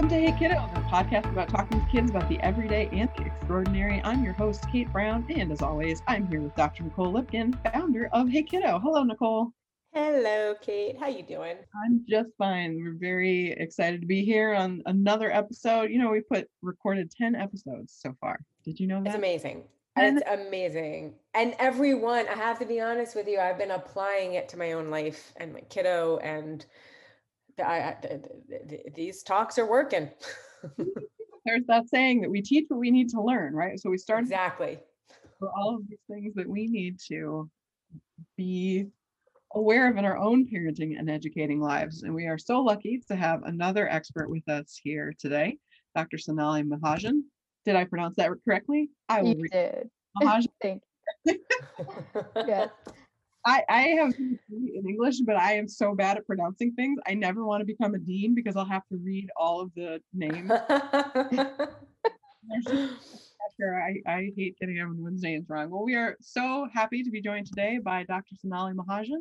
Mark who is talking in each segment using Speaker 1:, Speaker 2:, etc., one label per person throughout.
Speaker 1: Welcome to Hey Kiddo, the podcast about talking to kids about the everyday and the extraordinary. I'm your host, Kate Brown, and as always, I'm here with Dr. Nicole Lipkin, founder of Hey Kiddo. Hello, Nicole.
Speaker 2: Hello, Kate. How you doing?
Speaker 1: I'm just fine. We're very excited to be here on another episode. You know, we put recorded 10 episodes so far. Did you know that?
Speaker 2: It's amazing. It's amazing. And everyone, I have to be honest with you, I've been applying it to my own life and my kiddo and I, I, these talks are working.
Speaker 1: There's that saying that we teach what we need to learn, right? So we start
Speaker 2: exactly
Speaker 1: for all of these things that we need to be aware of in our own parenting and educating lives. And we are so lucky to have another expert with us here today, Dr. Sonali Mahajan. Did I pronounce that correctly?
Speaker 3: I will you read did. Mahajan. Thank you.
Speaker 1: yes. I, I have in English, but I am so bad at pronouncing things. I never want to become a dean because I'll have to read all of the names. I, I hate getting everyone's names wrong. Well, we are so happy to be joined today by Dr. Sonali Mahajan.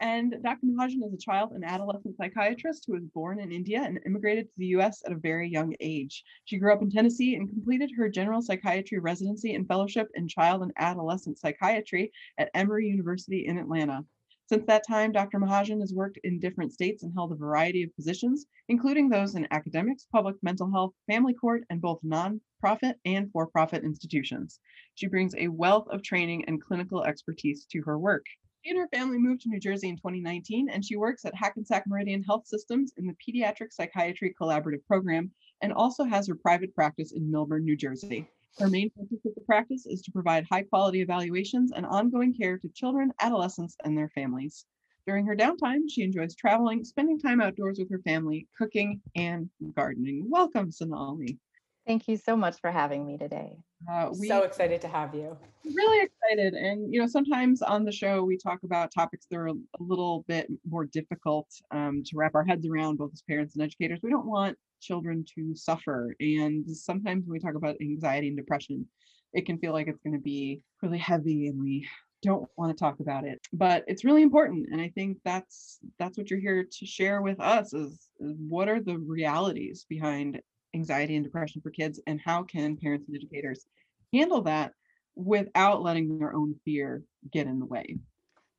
Speaker 1: And Dr. Mahajan is a child and adolescent psychiatrist who was born in India and immigrated to the US at a very young age. She grew up in Tennessee and completed her general psychiatry residency and fellowship in child and adolescent psychiatry at Emory University in Atlanta. Since that time, Dr. Mahajan has worked in different states and held a variety of positions, including those in academics, public mental health, family court, and both nonprofit and for profit institutions. She brings a wealth of training and clinical expertise to her work. She and her family moved to New Jersey in 2019, and she works at Hackensack Meridian Health Systems in the Pediatric Psychiatry Collaborative Program and also has her private practice in Millburn, New Jersey. Her main focus of the practice is to provide high quality evaluations and ongoing care to children, adolescents, and their families. During her downtime, she enjoys traveling, spending time outdoors with her family, cooking, and gardening. Welcome, Sonali.
Speaker 3: Thank you so much for having me today.
Speaker 2: Uh, we so excited to have you.
Speaker 1: Really excited. And, you know, sometimes on the show, we talk about topics that are a little bit more difficult um, to wrap our heads around, both as parents and educators. We don't want children to suffer. And sometimes when we talk about anxiety and depression, it can feel like it's going to be really heavy and we don't want to talk about it but it's really important and i think that's that's what you're here to share with us is, is what are the realities behind anxiety and depression for kids and how can parents and educators handle that without letting their own fear get in the way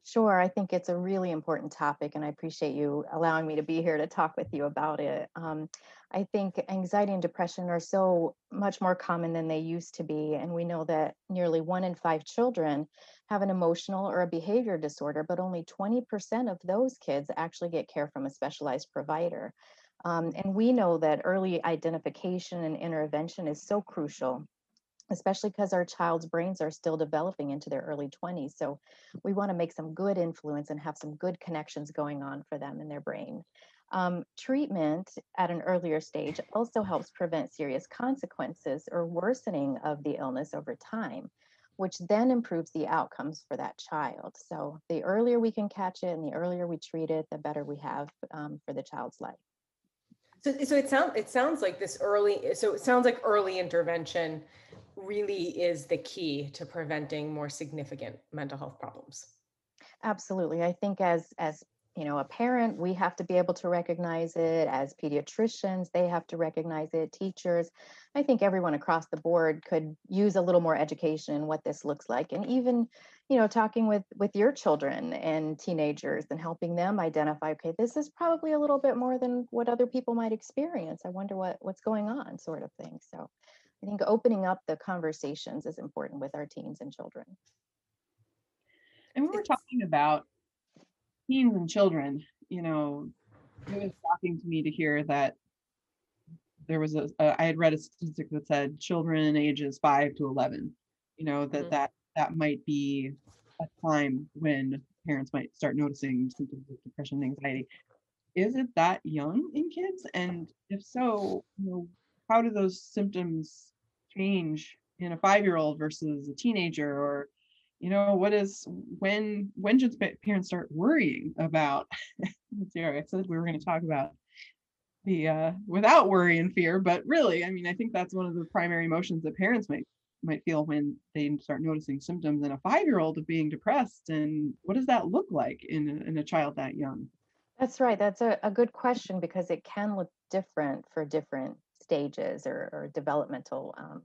Speaker 3: Sure, I think it's a really important topic, and I appreciate you allowing me to be here to talk with you about it. Um, I think anxiety and depression are so much more common than they used to be, and we know that nearly one in five children have an emotional or a behavior disorder, but only 20% of those kids actually get care from a specialized provider. Um, and we know that early identification and intervention is so crucial, especially because our child's brains are still developing into their early 20s. So we want to make some good influence and have some good connections going on for them in their brain. Um, treatment at an earlier stage also helps prevent serious consequences or worsening of the illness over time, which then improves the outcomes for that child. So the earlier we can catch it and the earlier we treat it, the better we have um, for the child's life.
Speaker 2: So, so it sounds it sounds like this early. So it sounds like early intervention really is the key to preventing more significant mental health problems.
Speaker 3: Absolutely, I think as as you know a parent we have to be able to recognize it as pediatricians they have to recognize it teachers. I think everyone across the board could use a little more education in what this looks like and even you know talking with with your children and teenagers and helping them identify okay this is probably a little bit more than what other people might experience. I wonder what what's going on sort of thing. So i think opening up the conversations is important with our teens and children.
Speaker 1: And when we're talking about teens and children you know it was shocking to me to hear that there was a, a I had read a statistic that said children ages 5 to 11 you know that mm-hmm. that that might be a time when parents might start noticing symptoms of depression and anxiety. Is it that young in kids? And if so, you know, how do those symptoms change in a five-year-old versus a teenager or you know what is when when should parents start worrying about i said we were going to talk about the uh without worry and fear but really i mean i think that's one of the primary emotions that parents might might feel when they start noticing symptoms in a five-year-old of being depressed and what does that look like in a, in a child that young?
Speaker 3: That's right that's a, a good question because it can look different for different stages or, or developmental um,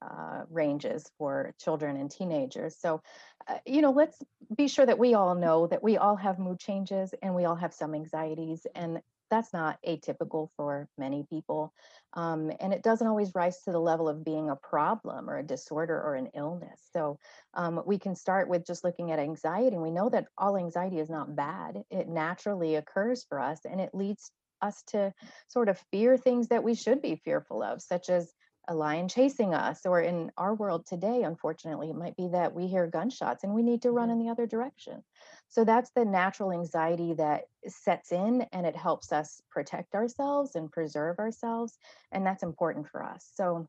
Speaker 3: uh, ranges for children and teenagers. So, uh, you know, let's be sure that we all know that we all have mood changes and we all have some anxieties. And that's not atypical for many people. Um, and it doesn't always rise to the level of being a problem or a disorder or an illness. So um, we can start with just looking at anxiety. And we know that all anxiety is not bad, it naturally occurs for us and it leads us to sort of fear things that we should be fearful of, such as a lion chasing us, or in our world today, unfortunately, it might be that we hear gunshots and we need to run
Speaker 2: Mhm.
Speaker 3: in the other direction. So that's the natural anxiety that sets in and it helps us protect ourselves and preserve ourselves. And that's important for us. So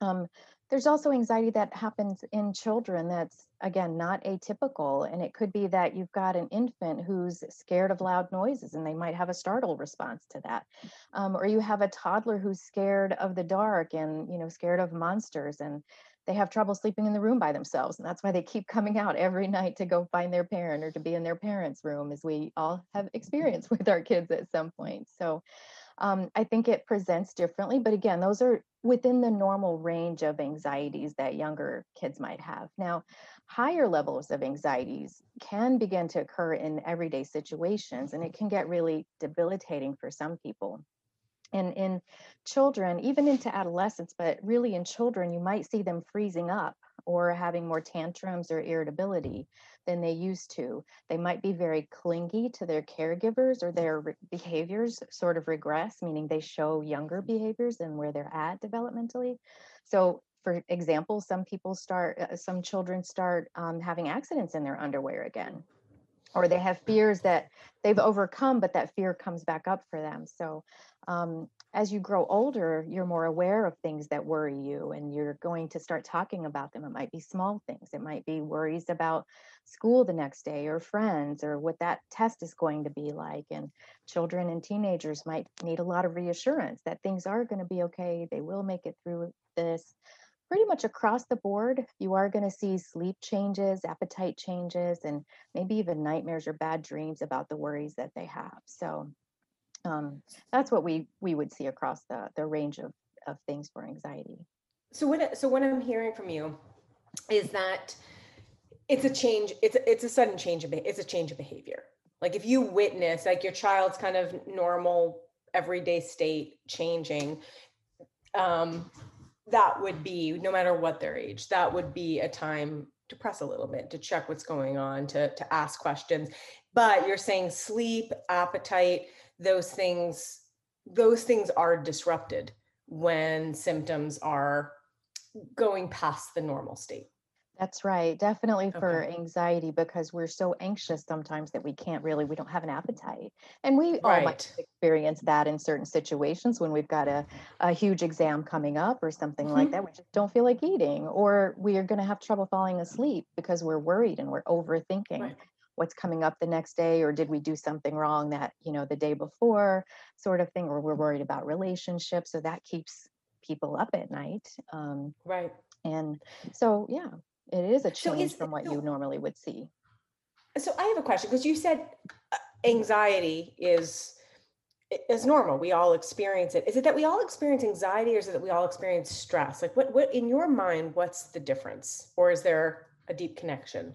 Speaker 3: um, there's also anxiety that happens in children that's, again, not atypical. And it could be that you've got an infant who's scared of loud noises and they might have a startle response to that. Um, or you have a toddler who's scared of the dark and, you know, scared of monsters and they have trouble sleeping in the room by themselves. And that's why they keep coming out every night to go find their parent or to be in their parents' room, as we all have experienced with our kids at some point. So um, I think it presents differently, but again, those are within the normal range of anxieties that younger kids might have. Now, higher levels of anxieties can begin to occur in everyday situations, and it can get really debilitating for some people. And in children, even into adolescence, but really in children, you might see them freezing up or having more tantrums or irritability than they used to. They might be very clingy to their caregivers or their re- behaviors sort of regress, meaning they show younger behaviors than where they're at developmentally. So, for example, some people start, uh, some children start um, having accidents in their underwear again, or they have fears that they've overcome, but that fear comes back up for them. So, um, as you grow older, you're more aware of things that worry you and you're going to start talking about them. It might be small things, it might be worries about school the next day or friends or what that test is going to be like. And children and teenagers might need a lot of reassurance that things are going to be okay, they will make it through this. Pretty much across the board, you are going to see sleep changes, appetite changes, and maybe even nightmares or bad dreams about the worries that they have. So, um, that's what we we would see across the the range of of things for anxiety.
Speaker 2: So what so what I'm hearing from you is that it's a change. It's a, it's a sudden change of it's a change of behavior. Like if you witness like your child's kind of normal everyday state changing, um, that would be no matter what their age. That would be a time to press a little bit to check what's going on to to ask questions. But you're saying sleep, appetite, those things those things are disrupted when symptoms are going past the normal state.
Speaker 3: That's right. Definitely for
Speaker 2: Okay.
Speaker 3: anxiety because we're so anxious sometimes that we can't really, we don't have an appetite. And we all might experience that in certain situations when we've got a, a huge exam coming up or something like
Speaker 2: Mhm.
Speaker 3: that. We just don't feel like eating, or we are going to have trouble falling asleep because we're worried and we're overthinking
Speaker 2: Right.
Speaker 3: What's coming up the next day, or did we do something wrong that, you know, the day before, sort of thing, or we're worried about relationships. So that keeps people up at night. Um,
Speaker 2: Right.
Speaker 3: and so, yeah, it is a
Speaker 2: So
Speaker 3: change
Speaker 2: is
Speaker 3: from what
Speaker 2: so-
Speaker 3: you normally would see.
Speaker 2: So I have a question because you said uh, anxiety is is normal. We all experience it. Is it that we all experience anxiety or is it that we all experience stress? Like what what in your mind what's the difference? Or is there a deep connection?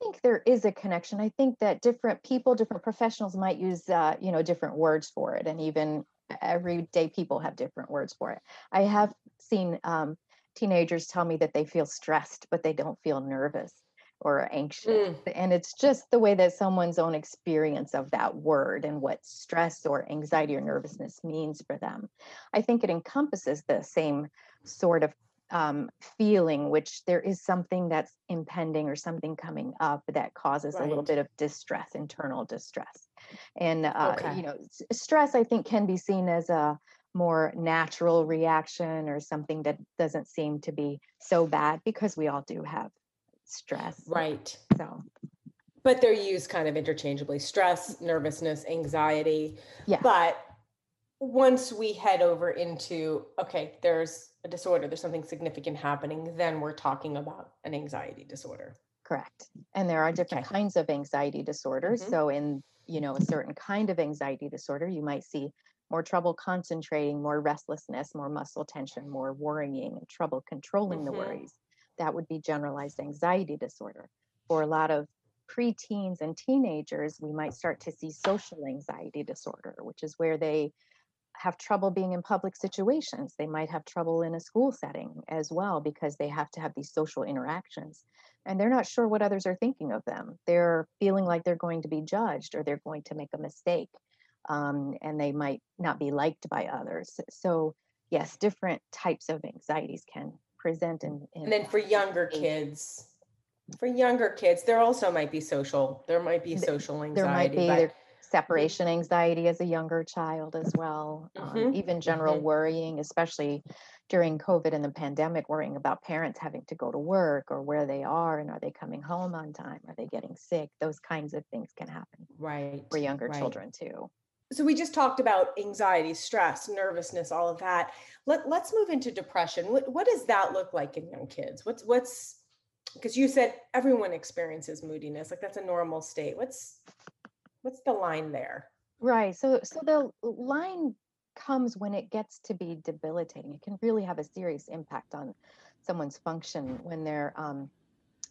Speaker 3: I think there is a connection. I think that different people, different professionals might use, uh, you know, different words for it, and even everyday people have different words for it. I have seen um, teenagers tell me that they feel stressed, but they don't feel nervous or anxious,
Speaker 2: Mm,
Speaker 3: and it's just the way that someone's own experience of that word and what stress or anxiety or nervousness means for them. I think it encompasses the same sort of um, feeling, which there is something that's impending or something coming up that causes a little bit of distress, internal distress. And, uh,
Speaker 2: Okay.
Speaker 3: you know, stress, I think, can be seen as a more natural reaction or something that doesn't seem to be so bad because we all do have stress.
Speaker 2: right.
Speaker 3: So,
Speaker 2: But they're used kind of interchangeably. Stress, nervousness, anxiety.
Speaker 3: yeah.
Speaker 2: But once we head over into okay, there's a disorder, there's something significant happening, then we're talking about an anxiety disorder.
Speaker 3: Correct. And there are different
Speaker 2: Okay.
Speaker 3: kinds of anxiety disorders.
Speaker 2: Mhm.
Speaker 3: So in, you know, a certain kind of anxiety disorder, you might see more trouble concentrating, more restlessness, more muscle tension, more worrying, and trouble controlling the
Speaker 2: Mhm.
Speaker 3: worries. That would be generalized anxiety disorder. For a lot of preteens and teenagers, we might start to see social anxiety disorder, which is where they have trouble being in public situations. They might have trouble in a school setting as well because they have to have these social interactions and they're not sure what others are thinking of them. They're feeling like they're going to be judged or they're going to make a mistake um, and they might not be liked by others. So, yes, different types of anxieties can present in. in
Speaker 2: And then for younger kids, for younger kids, there also might be social, there might be social
Speaker 3: there might
Speaker 2: anxiety,
Speaker 3: be separation anxiety as a younger child as well. Um,
Speaker 2: Mhm,
Speaker 3: even general
Speaker 2: mhm.
Speaker 3: worrying, especially during COVID and the pandemic, worrying about parents having to go to work or where they are and are they coming home on time? Are they getting sick? Those kinds of things can happen
Speaker 2: right.
Speaker 3: for younger
Speaker 2: right.
Speaker 3: children too.
Speaker 2: So we just talked about anxiety, stress, nervousness, all of that. Let, let's move into depression. What, what does that look like in young kids? What's, what's, because you said everyone experiences moodiness, like that's a normal state. What's, what's the line there?
Speaker 3: Right. So so the line comes when it gets to be debilitating. It can really have a serious impact on someone's function when their um,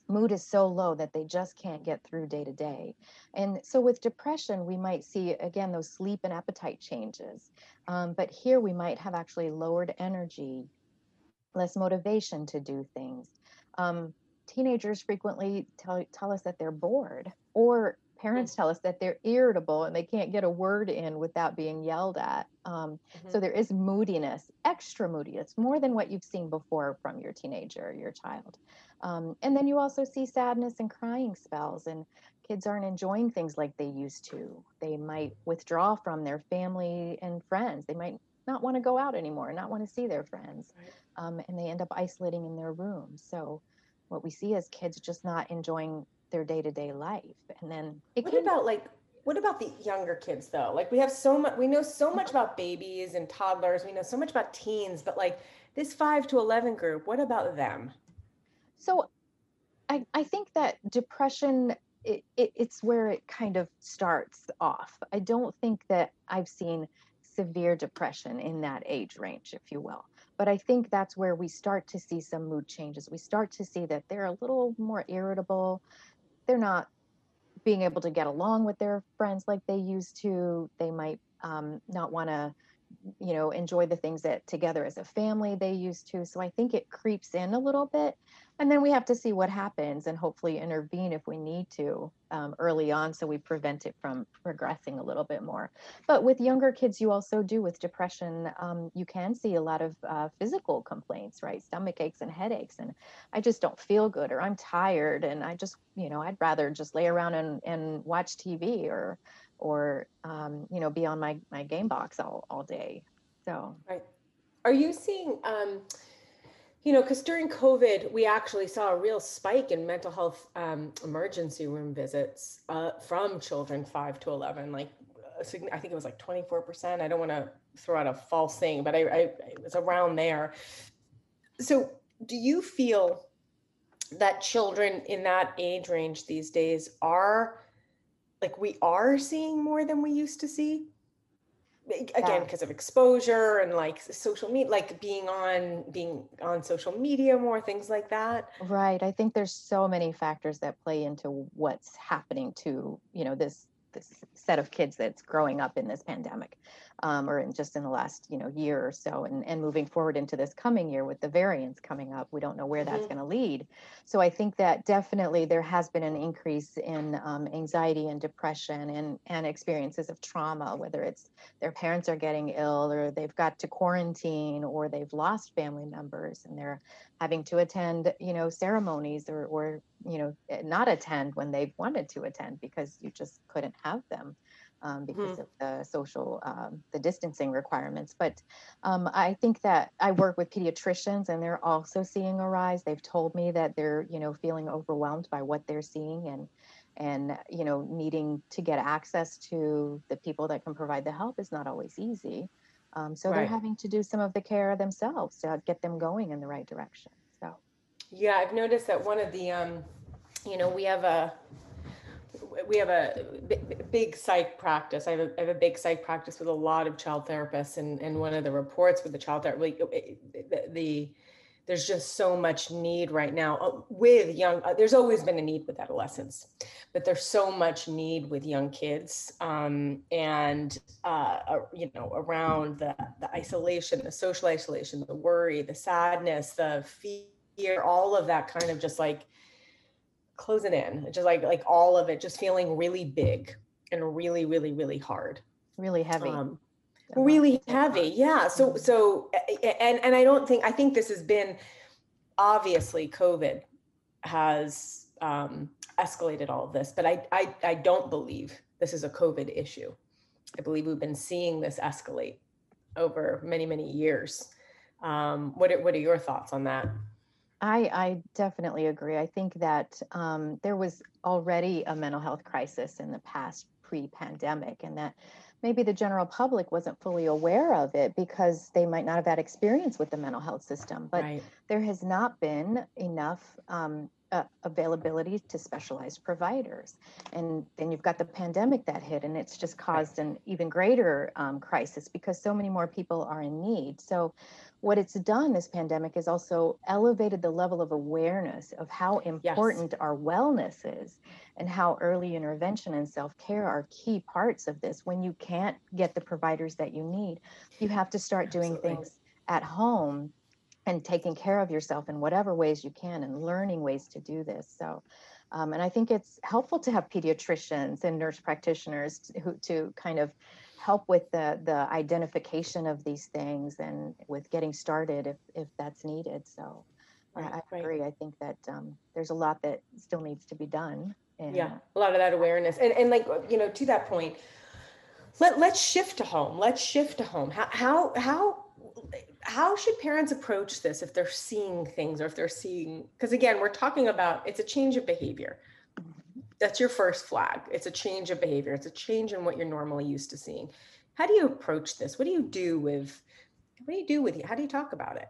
Speaker 3: mood is so low that they just can't get through day to day. And so with depression, we might see again those sleep and appetite changes. Um, but here we might have actually lowered energy, less motivation to do things. Um, teenagers frequently tell, tell us that they're bored or parents tell us that they're irritable and they can't get a word in without being yelled at um, so there is moodiness extra moodiness more than what you've seen before from your teenager or your child. Um, and then you also see sadness and crying spells and kids aren't enjoying things like they used to. They might withdraw from their family and friends. They might not want to go out anymore not want to see their friends
Speaker 2: Right.
Speaker 3: um, and they end up isolating in their room. So what we see is kids just not enjoying their day-to-day life and then it
Speaker 2: What
Speaker 3: can
Speaker 2: about like, what about the younger kids though? Like we have so much, we know so much about babies and toddlers. We know so much about teens, but like this five to 11 group, what about them?
Speaker 3: So I, I think that depression it, it, it's where it kind of starts off. I don't think that I've seen severe depression in that age range, if you will. But I think that's where we start to see some mood changes. We start to see that they're a little more irritable. They're not being able to get along with their friends like they used to. They might um, not want to, you know, enjoy the things that together as a family they used to. So I think it creeps in a little bit. And then we have to see what happens and hopefully intervene if we need to um, early on so we prevent it from progressing a little bit more. But with younger kids, you also do with depression, um, you can see a lot of uh, physical complaints, right? Stomach aches and headaches. And I just don't feel good or I'm tired and I just, you know, I'd rather just lay around and, and watch TV or, or, um, you know, be on my, my game box all, all day. So,
Speaker 2: Right. Are you seeing, um, you know, because during COVID, we actually saw a real spike in mental health um, emergency room visits uh, from children five to 11. Like, I think it was like 24%. I don't want to throw out a false thing, but I, I it was around there. So, do you feel that children in that age range these days are like we are seeing more than we used to see? Again
Speaker 3: Yeah.
Speaker 2: because of exposure and like social media like being on being on social media more things like that
Speaker 3: Right. I think there's so many factors that play into what's happening to, you know, this this set of kids that's growing up in this pandemic, um, or in just in the last, you know, year or so, and and moving forward into this coming year with the variants coming up. We don't know where that's
Speaker 2: Mhm.
Speaker 3: going to lead. So I think that definitely there has been an increase in um, anxiety and depression and and experiences of trauma, whether it's their parents are getting ill or they've got to quarantine or they've lost family members and they're having to attend you know ceremonies or or you know eh, not attend when they've wanted to attend because you just couldn't have them um, because of the social um, the distancing requirements. But um, i think that i work with pediatricians and they're also seeing a rise. They've told me that they're you know feeling overwhelmed by what they're seeing and and you know needing to get access to the people that can provide the help is not always easy. Um, so they're having to do some of the care themselves to get them going in the right direction.
Speaker 2: Yeah i've noticed that one of the um you know we have a we have a big psych practice. I have a, I have a big psych practice with a lot of child therapists, and and one of the reports with the child therapy, the, the there's just so much need right now uh, with young. Uh, there's always been a need with adolescents, but there's so much need with young kids, um, and uh, you know around the the isolation, the social isolation, the worry, the sadness, the fear, all of that kind of just like closing in, just like like all of it, just feeling really big and really, really, really hard.
Speaker 3: Really heavy.
Speaker 2: Um, really heavy, yeah. So so and and I don't think I think this has been obviously COVID has um, escalated all of this, but I, I I don't believe this is a COVID issue. I believe we've been seeing this escalate over many many years. Um, what are, what are your thoughts on that?
Speaker 3: I, I definitely agree. I think that um, there was already a mental health crisis in the past pre pandemic, and that maybe the general public wasn't fully aware of it because they might not have had experience with the mental health system. But right. there has not been enough um, uh, availability to specialized providers. And then you've got the pandemic that hit, and it's just caused an even greater um, crisis because so many more people are in need. So what it's done this pandemic is also elevated the level of awareness of how important yes. our wellness is and how early intervention and self-care are key parts of this when you can't get the providers that you need you have to start doing Absolutely. things at home and taking care of yourself in whatever ways you can and learning ways to do this so um, and i think it's helpful to have pediatricians and nurse practitioners to, who to kind of help with the the identification of these things and with getting started if if that's needed. So right, I, I right. agree. I think that um, there's a lot that still needs to be done.
Speaker 2: And, yeah, a lot of that awareness and and like you know to that point, let let's shift to home. Let's shift to home. How how how how should parents approach this if they're seeing things or if they're seeing because again we're talking about it's a change of behavior that's your first flag. It's a change of behavior. It's a change in what you're normally used to seeing. How do you approach this? What do you do with what do you do with you? How do you talk about it?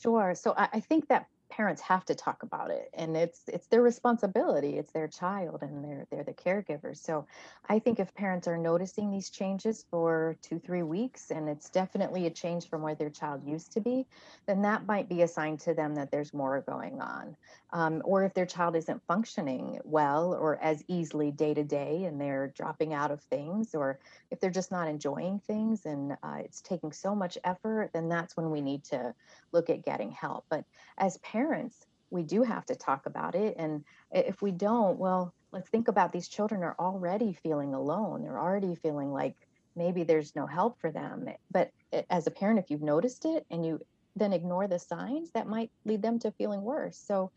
Speaker 3: Sure. So I, I think that parents have to talk about it and it's it's their responsibility it's their child and they're they're the caregivers so i think if parents are noticing these changes for two three weeks and it's definitely a change from where their child used to be then that might be a sign to them that there's more going on um, or if their child isn't functioning well or as easily day to day and they're dropping out of things or if they're just not enjoying things and uh, it's taking so much effort then that's when we need to look at getting help but as parents, we do have to talk about it. And if we don't, well, let's think about these children are already feeling alone. They're already feeling like maybe there's no help for them. But as a parent, if you've noticed it and you then ignore the signs, that might lead them to feeling worse. So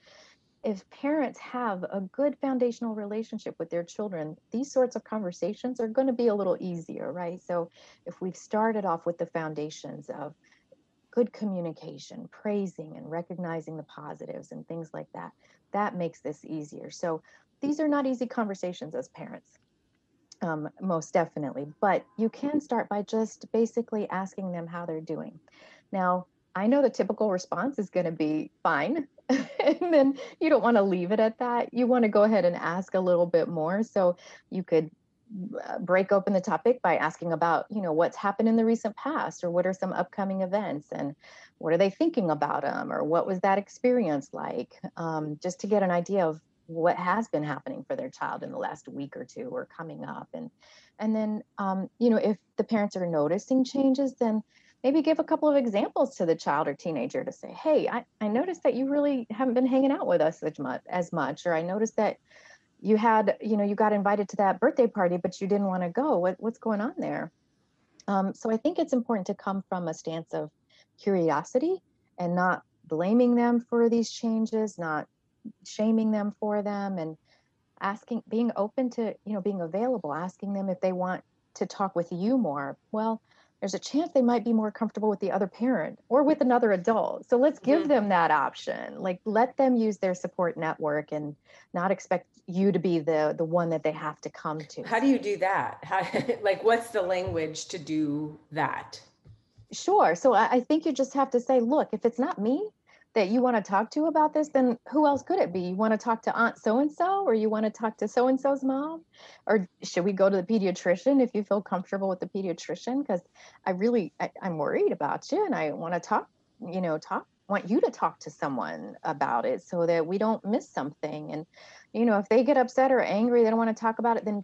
Speaker 3: if parents have a good foundational relationship with their children, these sorts of conversations are going to be a little easier, right? So if we've started off with the foundations of good communication, praising and recognizing the positives and things like that. That makes this easier. So these are not easy conversations as parents, um, most definitely, but you can start by just basically asking them how they're doing. Now, I know the typical response is going to be fine. and then you don't want to leave it at that. You want to go ahead and ask a little bit more. So you could uh, break open the topic by asking about you know what's happened in the recent past or what are some upcoming events and what are they thinking about them or what was that experience like um, just to get an idea of what has been happening for their child in the last week or two or coming up and and then um, you know if the parents are noticing changes then maybe give a couple of examples to the child or teenager to say hey i, I noticed that you really haven't been hanging out with us as much as much or i noticed that you had you know you got invited to that birthday party but you didn't want to go. What, what's going on there? Um, so i think it's important to come from a stance of curiosity and not blaming them for these changes not shaming them for them and asking being open to you know being available asking them if they want to talk with you more. Well there's a chance they might be more comfortable with the other parent or with another adult. So let's give mm-hmm. them that option. Like let them use their support network and not expect you to be the the one that they have to come to.
Speaker 2: How do you do that? How, like what's the language to do that?
Speaker 3: Sure. So I, I think you just have to say, look, if it's not me, that you want to talk to about this, then who else could it be? You want to talk to Aunt so and so, or you want to talk to so and so's mom? Or should we go to the pediatrician if you feel comfortable with the pediatrician? Because I really, I, I'm worried about you and I want to talk, you know, talk, want you to talk to someone about it so that we don't miss something. And, you know, if they get upset or angry, they don't want to talk about it, then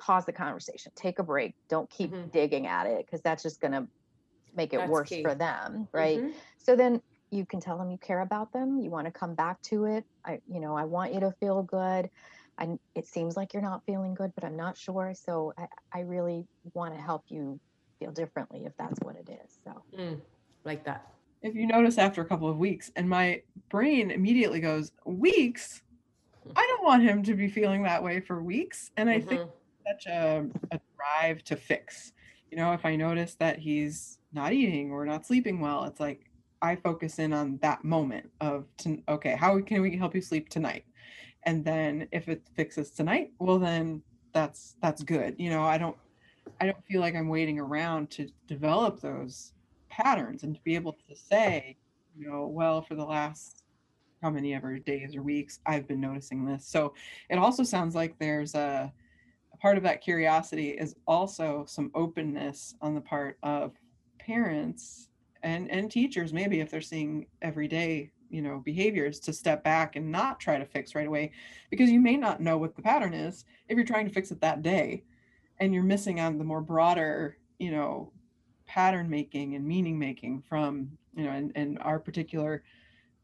Speaker 3: pause the conversation, take a break, don't keep
Speaker 2: Mhm.
Speaker 3: digging at it because that's just going to make it
Speaker 2: That's
Speaker 3: worse
Speaker 2: key.
Speaker 3: for them, right?
Speaker 2: Mhm.
Speaker 3: So then you can tell them you care about them, you want to come back to it. I, you know, I want you to feel good. and it seems like you're not feeling good, but I'm not sure. So I, I really want to help you feel differently if that's what it is. So
Speaker 2: Mm, like that.
Speaker 1: if you notice after a couple of weeks and my brain immediately goes weeks i don't want him to be feeling that way for weeks and i think
Speaker 2: Mhm.
Speaker 1: such a, a drive to fix you know if i notice that he's not eating or not sleeping well it's like i focus in on that moment of to, okay how can we help you sleep tonight? And then if it fixes tonight well then that's that's good you know i don't i don't feel like i'm waiting around to develop those patterns and to be able to say you know well for the last how many ever days or weeks i've been noticing this. So it also sounds like there's a, a part of that curiosity is also some openness on the part of parents and and teachers maybe if they're seeing everyday you know behaviors to step back and not try to fix right away because you may not know what the pattern is if you're trying to fix it that day and you're missing on the more broader you know pattern making and meaning making from you know and, and our particular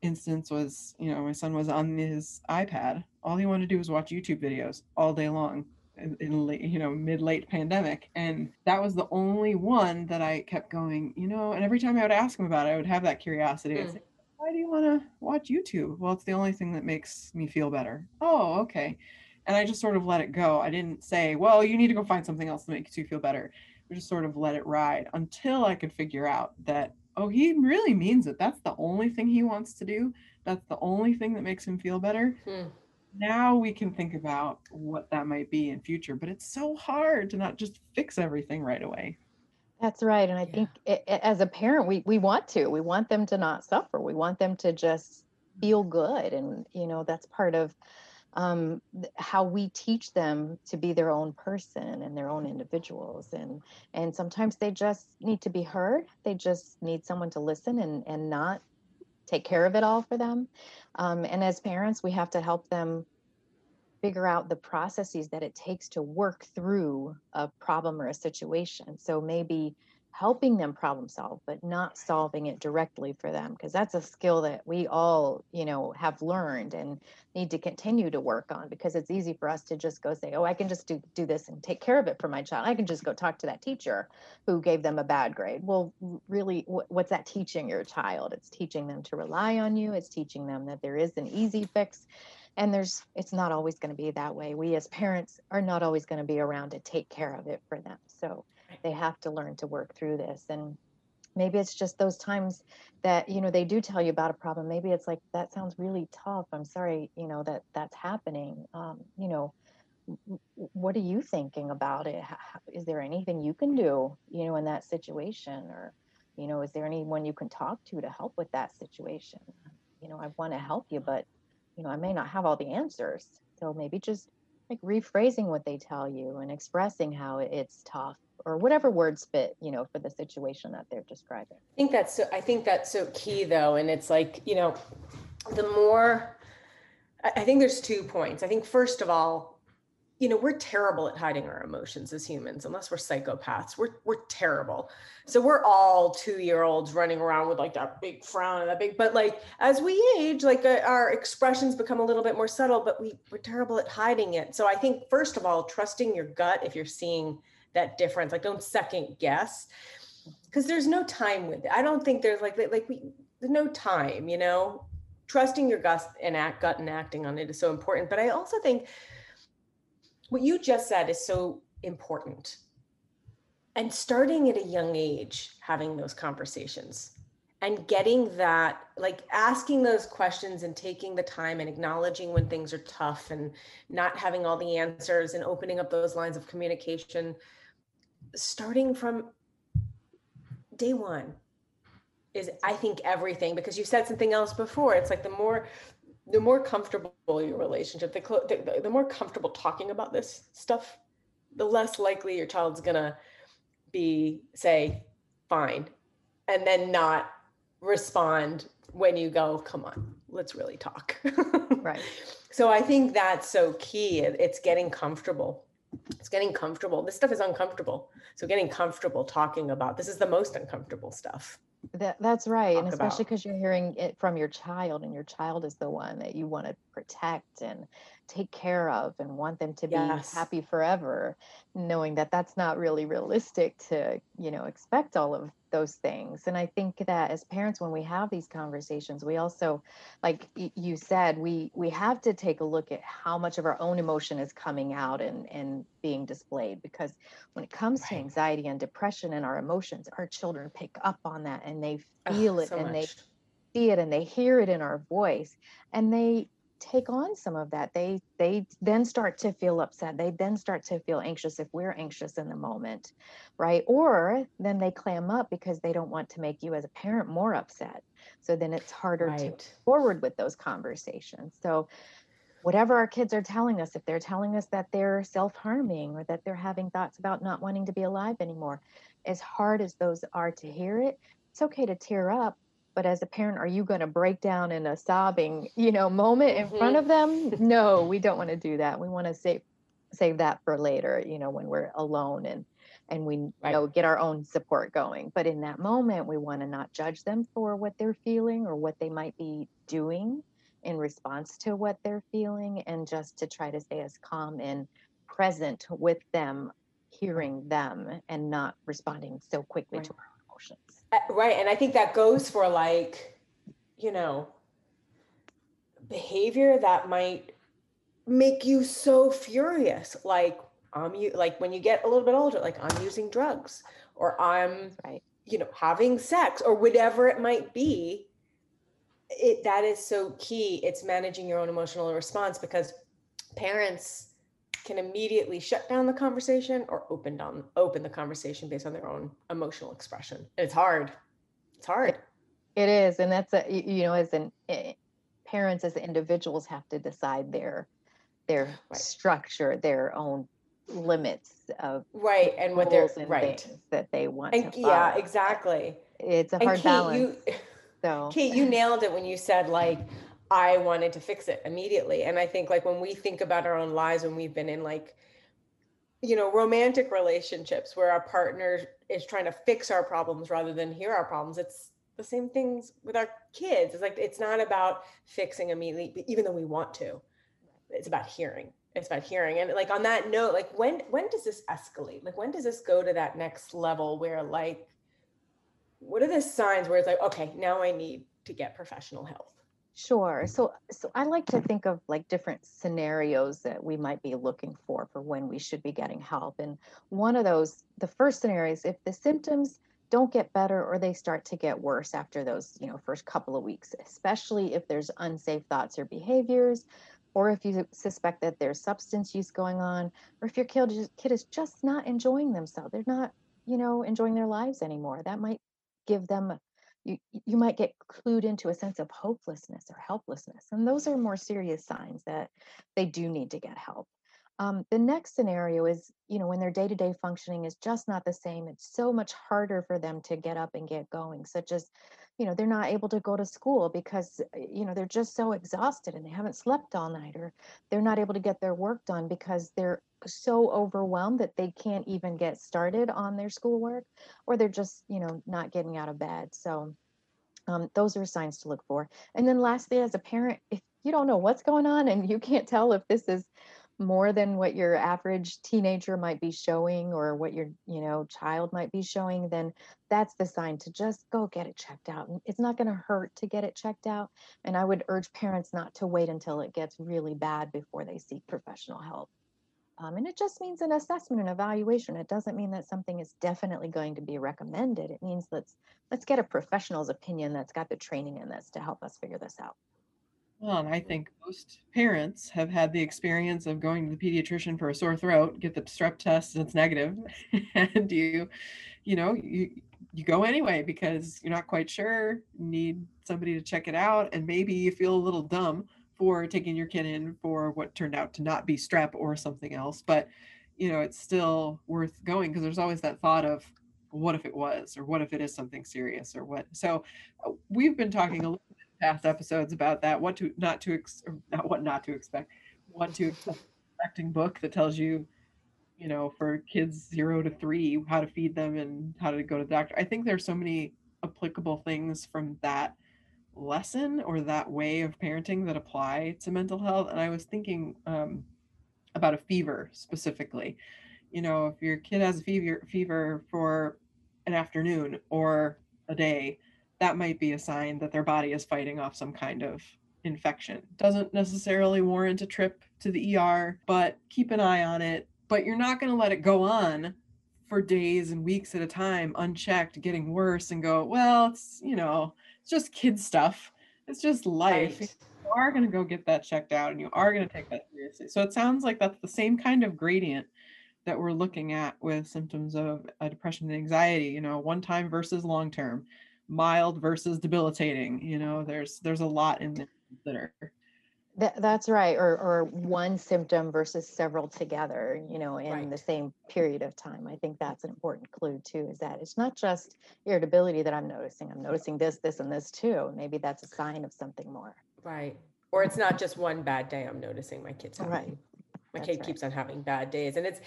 Speaker 1: instance was you know my son was on his ipad. All he wanted to do was watch youtube videos all day long in, in late, you know mid late pandemic and that was the only one that i kept going you know and every time i would ask him about it i would have that curiosity.
Speaker 2: Mm.
Speaker 1: say, why do you want to watch youtube? Well it's the only thing that makes me feel better. Oh okay. And i just sort of let it go. I didn't say well you need to go find something else that makes you feel better. I just sort of let it ride until i could figure out that oh he really means it. That's the only thing he wants to do. That's the only thing that makes him feel better.
Speaker 2: Hmm.
Speaker 1: Now we can think about what that might be in future but it's so hard to not just fix everything right away
Speaker 3: that's right. And I
Speaker 2: Yeah.
Speaker 3: think i i- as a parent, we, we want to, we want them to not suffer. We want them to just feel good. And, you know, that's part of um, how we teach them to be their own person and their own individuals. And, and sometimes they just need to be heard. They just need someone to listen and, and not take care of it all for them. Um, and as parents, we have to help them figure out the processes that it takes to work through a problem or a situation. So maybe helping them problem solve, but not solving it directly for them, because that's a skill that we all, you know, have learned and need to continue to work on because it's easy for us to just go say, oh, I can just do, do this and take care of it for my child. I can just go talk to that teacher who gave them a bad grade. Well, really, wh- what's that teaching your child? It's teaching them to rely on you. It's teaching them that there is an easy fix and there's it's not always going to be that way we as parents are not always going to be around to take care of it for them so they have to learn to work through this and maybe it's just those times that you know they do tell you about a problem maybe it's like that sounds really tough i'm sorry you know that that's happening. Um, you know what are you thinking about it? H- h- there anything you can do you know in that situation? Or you know is there anyone you can talk to to help with that situation? You know i want to help you but you know, I may not have all the answers. So maybe just like rephrasing what they tell you and expressing how it's tough or whatever words fit, you know, for the situation that they're describing.
Speaker 2: I think that's so, I think that's so key though. And it's like, you know, the more, I, think there's two points. I think first of all, you know, we're terrible at hiding our emotions as humans, unless we're psychopaths. We're we're terrible. So we're all two year olds running around with like that big frown and that big. But like as we age, like uh, our expressions become a little bit more subtle. But we we're terrible at hiding it. So I think first of all, trusting your gut if you're seeing that difference. Like don't second guess, because there's no time with it. I don't think there's like like we there's no time. You know, trusting your gut and act gut and acting on it is so important. But I also think what you just said is so important. And starting at a young age, having those conversations and getting that, like asking those questions and taking the time and acknowledging when things are tough and not having all the answers and opening up those lines of communication, starting from day one. is I think everything because you said something else before. It's like the more the more comfortable your relationship, the, clo- the, the more comfortable talking about this stuff, the less likely your child's gonna be say fine and then not respond when you go come on let's really talk
Speaker 3: Right.
Speaker 2: so i think that's so key it's getting comfortable it's getting comfortable. This stuff is uncomfortable. So getting comfortable talking about this is the most uncomfortable stuff.
Speaker 3: That, that's right. And especially because you're hearing it from your child, and your child is the one that you want to protect and take care of and want them to be
Speaker 2: Yes.
Speaker 3: happy forever, knowing that that's not really realistic to, you know, expect all of those things. And I think that as parents, when we have these conversations, we also, like you said, we we have to take a look at how much of our own emotion is coming out and and being displayed because when it comes to anxiety and depression and our emotions, our children pick up on that and they feel it
Speaker 2: so
Speaker 3: and they see it and they hear it in our voice and they take on some of that they they then start to feel upset they then start to feel anxious if we're anxious in the moment right or then they clam up because they don't want to make you as a parent more upset so then it's harder to forward with those conversations. So, whatever our kids are telling us, if they're telling us that they're self harming or that they're having thoughts about not wanting to be alive anymore, as hard as those are to hear it, it's okay to tear up. But as a parent, are you going to break down in a sobbing, you know, moment in front mm-hmm. of them? No, we don't want to do that. We want to save save that for later, you know, when we're alone and and we
Speaker 2: Right.
Speaker 3: know get our own support going. But in that moment, we want to not judge them for what they're feeling or what they might be doing in response to what they're feeling and just to try to stay as calm and present with them hearing them and not responding so quickly
Speaker 2: Right.
Speaker 3: to our
Speaker 2: right and i think that goes for like you know behavior that might make you so furious. Like i'm you like when you get a little bit older like i'm using drugs or i'm
Speaker 3: right.
Speaker 2: you know having sex or whatever it might be. It that is so key. It's managing your own emotional response because parents can immediately shut down the conversation or open down open the conversation based on their own emotional expression. And it's hard. It's hard.
Speaker 3: It is. And that's a you know as an eh, parents as individuals have to decide their their
Speaker 2: Right.
Speaker 3: structure their own limits of
Speaker 2: right and what they're
Speaker 3: and
Speaker 2: right.
Speaker 3: that they want
Speaker 2: and
Speaker 3: to
Speaker 2: yeah exactly.
Speaker 3: It's a
Speaker 2: and
Speaker 3: hard
Speaker 2: kate
Speaker 3: balance
Speaker 2: you
Speaker 3: so
Speaker 2: Kate, you nailed it when you said like I wanted to fix it immediately. And I think like when we think about our own lives when we've been in like you know romantic relationships where our partner is trying to fix our problems rather than hear our problems, it's the same things with our kids. It's like it's not about fixing immediately even though we want to. It's about hearing. It's about hearing. And like on that note, like when when does this escalate? Like when does this go to that next level where like what are the signs where it's like okay now i need to get professional help
Speaker 3: Sure. So, so I like to think of like different scenarios that we might be looking for for when we should be getting help. And one of those, the first scenario is if the symptoms don't get better or they start to get worse after those, you know, first couple of weeks, especially if there's unsafe thoughts or behaviors, or if you suspect that there's substance use going on, or if your kid, kid is just not enjoying themselves, they're not, you know, enjoying their lives anymore. That might give them you you might get clued into a sense of hopelessness or helplessness and those are more serious signs that they do need to get help. Um, the next scenario is you know when their day-to-day functioning is just not the same it's so much harder for them to get up and get going such as you know they're not able to go to school because uh, you know they're just so exhausted and they haven't slept all night or they're not able to get their work done because they're so overwhelmed that they can't even get started on their schoolwork or they're just you know not getting out of bed. So um, those are signs to look for. And then lastly as a parent if you don't know what's going on and you can't tell if this is more than what your average teenager might be showing or what your you know child might be showing then that's the sign to just go get it checked out it's not going to hurt to get it checked out and i would urge parents not to wait until it gets really bad before they seek professional help um, and it just means an assessment and evaluation. It doesn't mean that something is definitely going to be recommended. It means let's let's get a professional's opinion that's got the training in this to help us figure this out.
Speaker 1: Well, and I think most parents have had the experience of going to the pediatrician for a sore throat, get the strep test, and it's negative, and you, you know, you you go anyway because you're not quite sure, need somebody to check it out, and maybe you feel a little dumb for taking your kid in for what turned out to not be strep or something else. But you know, it's still worth going because there's always that thought of what if it was, or what if it is something serious, or what. So uh, we've been talking a little past episodes about that, what to not to ex- not what not to expect, what to expecting book that tells you you know, for kids zero to three, how to feed them and how to go to the doctor. I think there's so many applicable things from that lesson or that way of parenting that apply to mental health. And I was thinking um, about a fever specifically. You know, if your kid has a fever fever for an afternoon or a day, that might be a sign that their body is fighting off some kind of infection. Doesn't necessarily warrant a trip to the ER, but keep an eye on it. But you're not going to let it go on for days and weeks at a time unchecked getting worse and go well it's you know it's just kid stuff. It's just life.
Speaker 2: Right.
Speaker 1: you are going to go get that checked out and you are going to take that seriously. So it sounds like that's the same kind of gradient that we're looking at with symptoms of uh, depression and anxiety you know one time versus long term mild versus debilitating you know there's there's a lot in there consider
Speaker 3: That, that's right. Or, or one symptom versus several together, you know, in the same period of time. I think that's an important clue too, is that it's not just irritability that I'm noticing. I'm noticing this, this, and this too. Maybe that's a sign of something more.
Speaker 2: Right. Or it's not just one bad day I'm noticing my kids having.
Speaker 3: Right.
Speaker 2: My
Speaker 3: That's
Speaker 2: kid
Speaker 3: right.
Speaker 2: keeps on having bad days. And it's,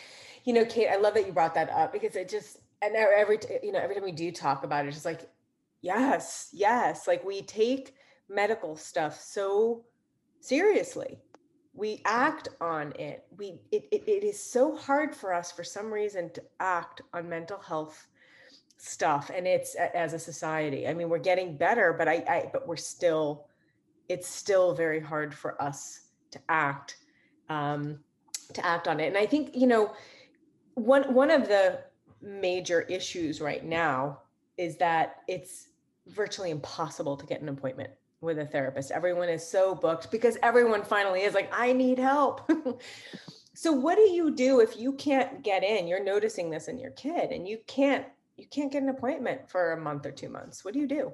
Speaker 2: you know, Kate, I love that you brought that up because it just, and every, you know, every time we do talk about it, it's just like, yes, yes. Like we take medical stuff so seriously. We act on it. We, it, it, it is so hard for us for some reason to act on mental health stuff. And it's as a society, I mean, we're getting better, but I, I, but we're still, it's still very hard for us to act um, to act on it and i think you know one one of the major issues right now is that it's virtually impossible to get an appointment with a therapist everyone is so booked because everyone finally is like i need help so what do you do if you can't get in you're noticing this in your kid and you can't you can't get an appointment for a month or two months what do you do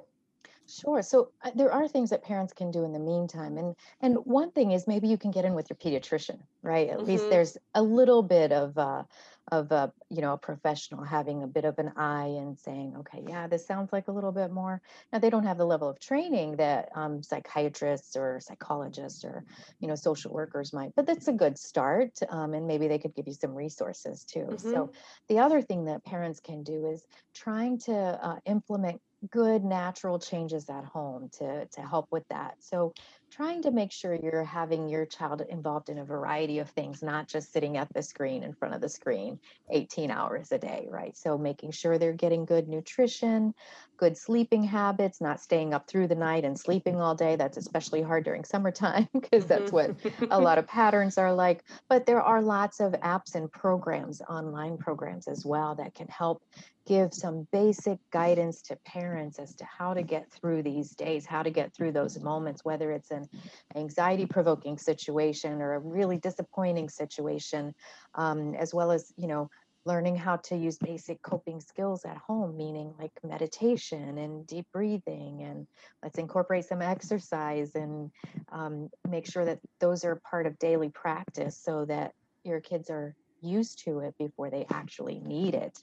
Speaker 3: Sure. So uh, there are things that parents can do in the meantime, and and one thing is maybe you can get in with your pediatrician, right? At least
Speaker 2: Mhm.
Speaker 3: there's a little bit of uh, of a you know a professional having a bit of an eye and saying, okay, yeah, this sounds like a little bit more. Now they don't have the level of training that um, psychiatrists or psychologists or you know social workers might, but that's a good start, um, and maybe they could give you some resources too. So the other thing that parents can do is trying to uh, implement good natural changes at home to to help with that so trying to make sure you're having your child involved in a variety of things not just sitting at the screen in front of the screen 18 hours a day right? So making sure they're getting good nutrition good sleeping habits not staying up through the night and sleeping all day. That's especially hard during summertime because mm-hmm. that's what a lot of patterns are like. But there are lots of apps and programs online programs as well that can help give some basic guidance to parents as to how to get through these days how to get through those moments whether it's an anxiety provoking situation or a really disappointing situation um, as well as you know learning how to use basic coping skills at home meaning like meditation and deep breathing and let's incorporate some exercise and um, make sure that those are part of daily practice so that your kids are used to it before they actually need it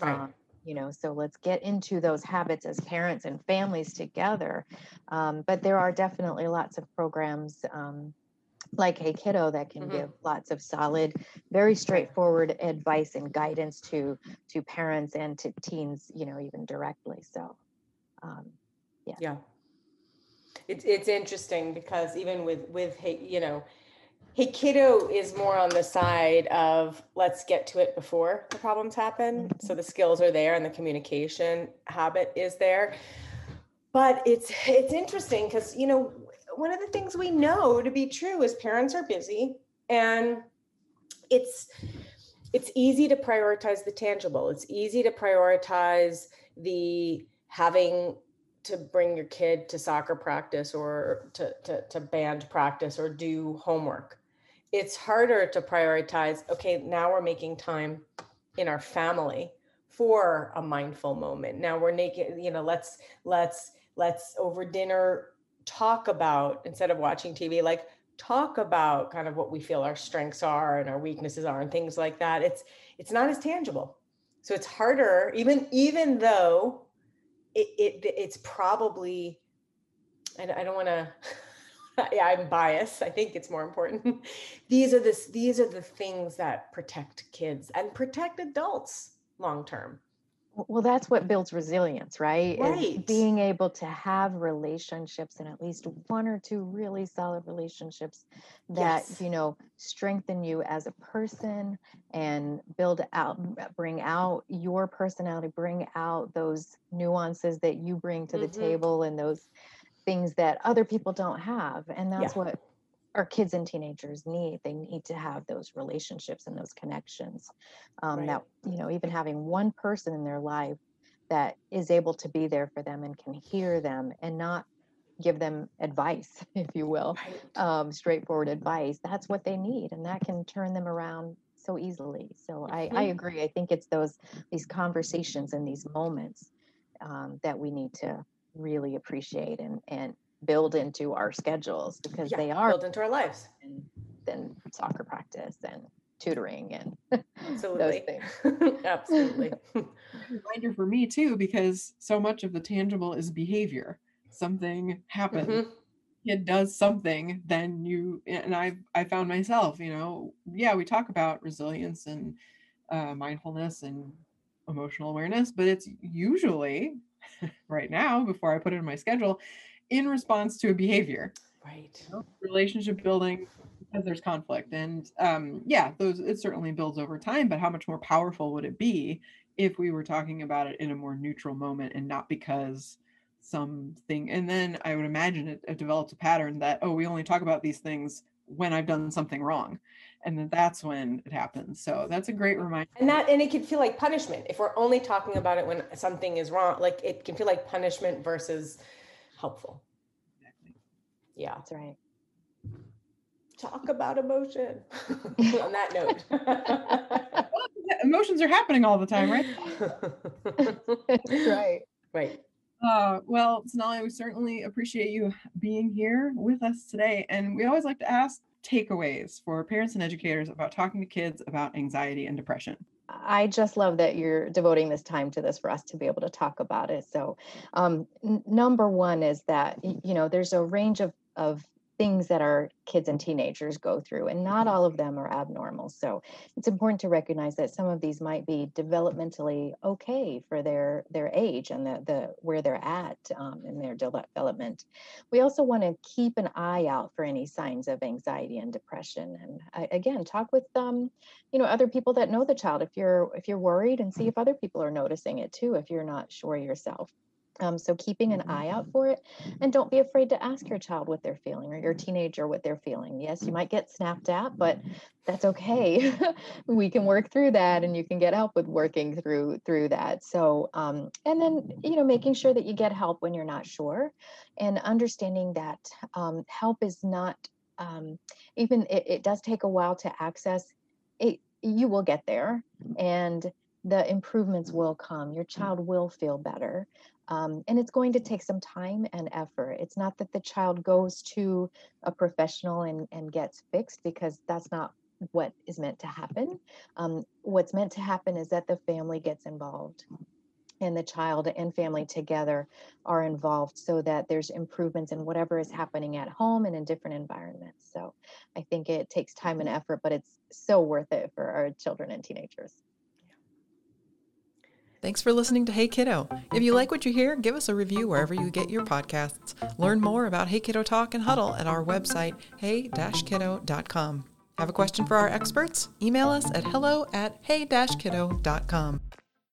Speaker 2: Right.
Speaker 3: um, you know so let's get into those habits as parents and families together um, but there are definitely lots of programs um, like hey kiddo that can
Speaker 2: Mhm.
Speaker 3: give lots of solid very straightforward advice and guidance to to parents and to teens you know even directly so um,
Speaker 2: Yeah. It's it's interesting because even with with hey, you know, hey kiddo is more on the side of let's get to it before the problems happen. So the skills are there and the communication habit is there. But it's it's interesting because you know one of the things we know to be true is parents are busy and it's it's easy to prioritize the tangible. It's easy to prioritize the having to bring your kid to soccer practice or to, to, to band practice or do homework. It's harder to prioritize, okay, now we're making time in our family for a mindful moment. Now we're naked, you know, let's let's let's over dinner talk about instead of watching TV, like talk about kind of what we feel our strengths are and our weaknesses are and things like that. It's it's not as tangible. So it's harder, even even though it, it it's probably I don't want to yeah, I'm biased. I think it's more important. these are this these are the things that protect kids and protect adults long term.
Speaker 3: Well, that's what builds resilience, right? Is
Speaker 2: Right.
Speaker 3: being able to have relationships and at least one or two really solid relationships that,
Speaker 2: Yes.
Speaker 3: you know, strengthen you as a person and build out, bring out your personality, bring out those nuances that you bring to the
Speaker 2: Mhm.
Speaker 3: table and those things that other people don't have. And that's
Speaker 2: Yeah.
Speaker 3: what our kids and teenagers need. They need to have those relationships and those connections um,
Speaker 2: Right.
Speaker 3: that you know even having one person in their life that is able to be there for them and can hear them and not give them advice if you will
Speaker 2: Right.
Speaker 3: um, straightforward advice that's what they need and that can turn them around so easily so I, I
Speaker 2: Mhm.
Speaker 3: agree i think it's those these conversations and these moments um, that we need to really appreciate and and build into our schedules because
Speaker 2: yeah,
Speaker 3: they are
Speaker 2: built into our lives.
Speaker 3: than, than soccer practice and tutoring and
Speaker 2: Absolutely. Absolutely.
Speaker 1: Reminder for me too, because so much of the tangible is behavior. Something happens,
Speaker 2: Mhm.
Speaker 1: kid does something, then you and I I found myself, you know, yeah, we talk about resilience and uh, mindfulness and emotional awareness, but it's usually right now before I put it in my schedule in response to a behavior.
Speaker 2: Right.
Speaker 1: you know, relationship building because there's conflict and um yeah those it certainly builds over time but how much more powerful would it be if we were talking about it in a more neutral moment and not because something and then i would imagine it, it develops a pattern that oh we only talk about these things when i've done something wrong and then that's when it happens so that's a great mm-hmm. reminder
Speaker 2: And that and it can feel like punishment if we're only talking about it when something is wrong. Like it can feel like punishment versus helpful. Yeah.
Speaker 3: that's right
Speaker 2: Talk about emotion. On that note.
Speaker 1: Yeah, emotions are happening all the time right
Speaker 3: right
Speaker 2: right.
Speaker 1: Uh, well, Sonali, we certainly appreciate you being here with us today. And we always like to ask takeaways for parents and educators about talking to kids about anxiety and depression.
Speaker 3: I just love that you're devoting this time to this for us to be able to talk about it. So, um, n- number one is that you know there's a range of of things that our kids and teenagers go through, and not all of them are abnormal. So, it's important to recognize that some of these might be developmentally okay for their their age and the the where they're at um, in their development. We also want to keep an eye out for any signs of anxiety and depression, and I, again, talk with um, you know other people that know the child if you're if you're worried and see if other people are noticing it too if you're not sure yourself um, so keeping an eye out for it and don't be afraid to ask your child what they're feeling or your teenager what they're feeling. Yes you might get snapped at but that's okay. We can work through that and you can get help with working through through that. So um, and then you know making sure that you get help when you're not sure and understanding that um, help is not um, even it, it does take a while to access it you will get there and the improvements will come. Your child will feel better um, and it's going to take some time and effort. It's not that the child goes to a professional and, and gets fixed because that's not what is meant to happen. Um, what's meant to happen is that the family gets involved and the child and family together are involved so that there's improvements in whatever is happening at home and in different environments. So i think it takes time and effort but it's so worth it for our children and teenagers
Speaker 4: Thanks for listening to Hey Kiddo. If you like what you hear, give us a review wherever you get your podcasts. Learn more about Hey Kiddo Talk and Huddle at our website, hey-kiddo.com. Have a question for our experts? Email us at hello at hey-kiddo.com.